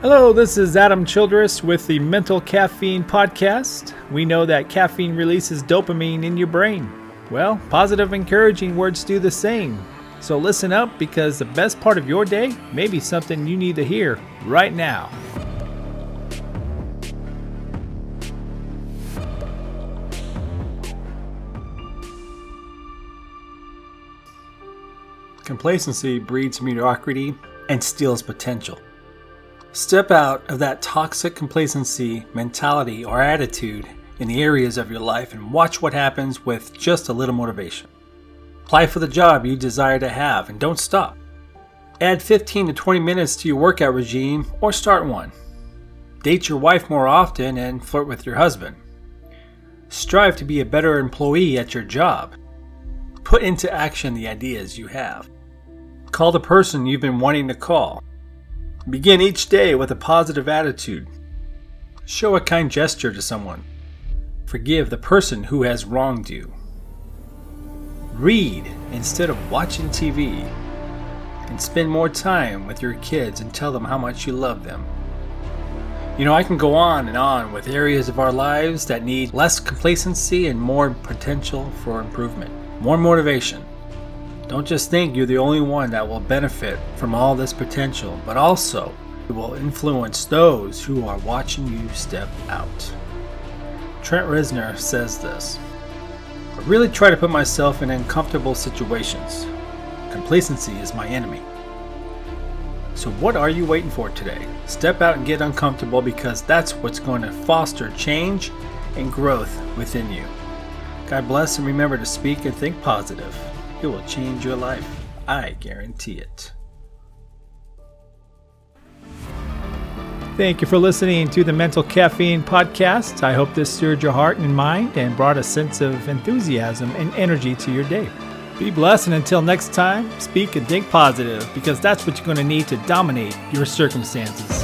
Hello, this is Adam Childress with the Mental Caffeine Podcast. We know that caffeine releases dopamine in your brain. Well, positive, encouraging words do the same. So listen up because the best part of your day may be something you need to hear right now. Complacency breeds mediocrity and steals potential. Step out of that toxic complacency mentality or attitude in the areas of your life and watch what happens with just a little motivation. Apply for the job you desire to have and don't stop. Add 15 to 20 minutes to your workout regime or start one. Date your wife more often and flirt with your husband. Strive to be a better employee at your job. Put into action the ideas you have. Call the person you've been wanting to call. Begin each day with a positive attitude. Show a kind gesture to someone. Forgive the person who has wronged you. Read instead of watching TV. And spend more time with your kids and tell them how much you love them. You know, I can go on and on with areas of our lives that need less complacency and more potential for improvement, more motivation. Don't just think you're the only one that will benefit from all this potential, but also it will influence those who are watching you step out. Trent Reznor says this I really try to put myself in uncomfortable situations. Complacency is my enemy. So, what are you waiting for today? Step out and get uncomfortable because that's what's going to foster change and growth within you. God bless and remember to speak and think positive. It will change your life. I guarantee it. Thank you for listening to the Mental Caffeine Podcast. I hope this stirred your heart and mind and brought a sense of enthusiasm and energy to your day. Be blessed, and until next time, speak and think positive because that's what you're going to need to dominate your circumstances.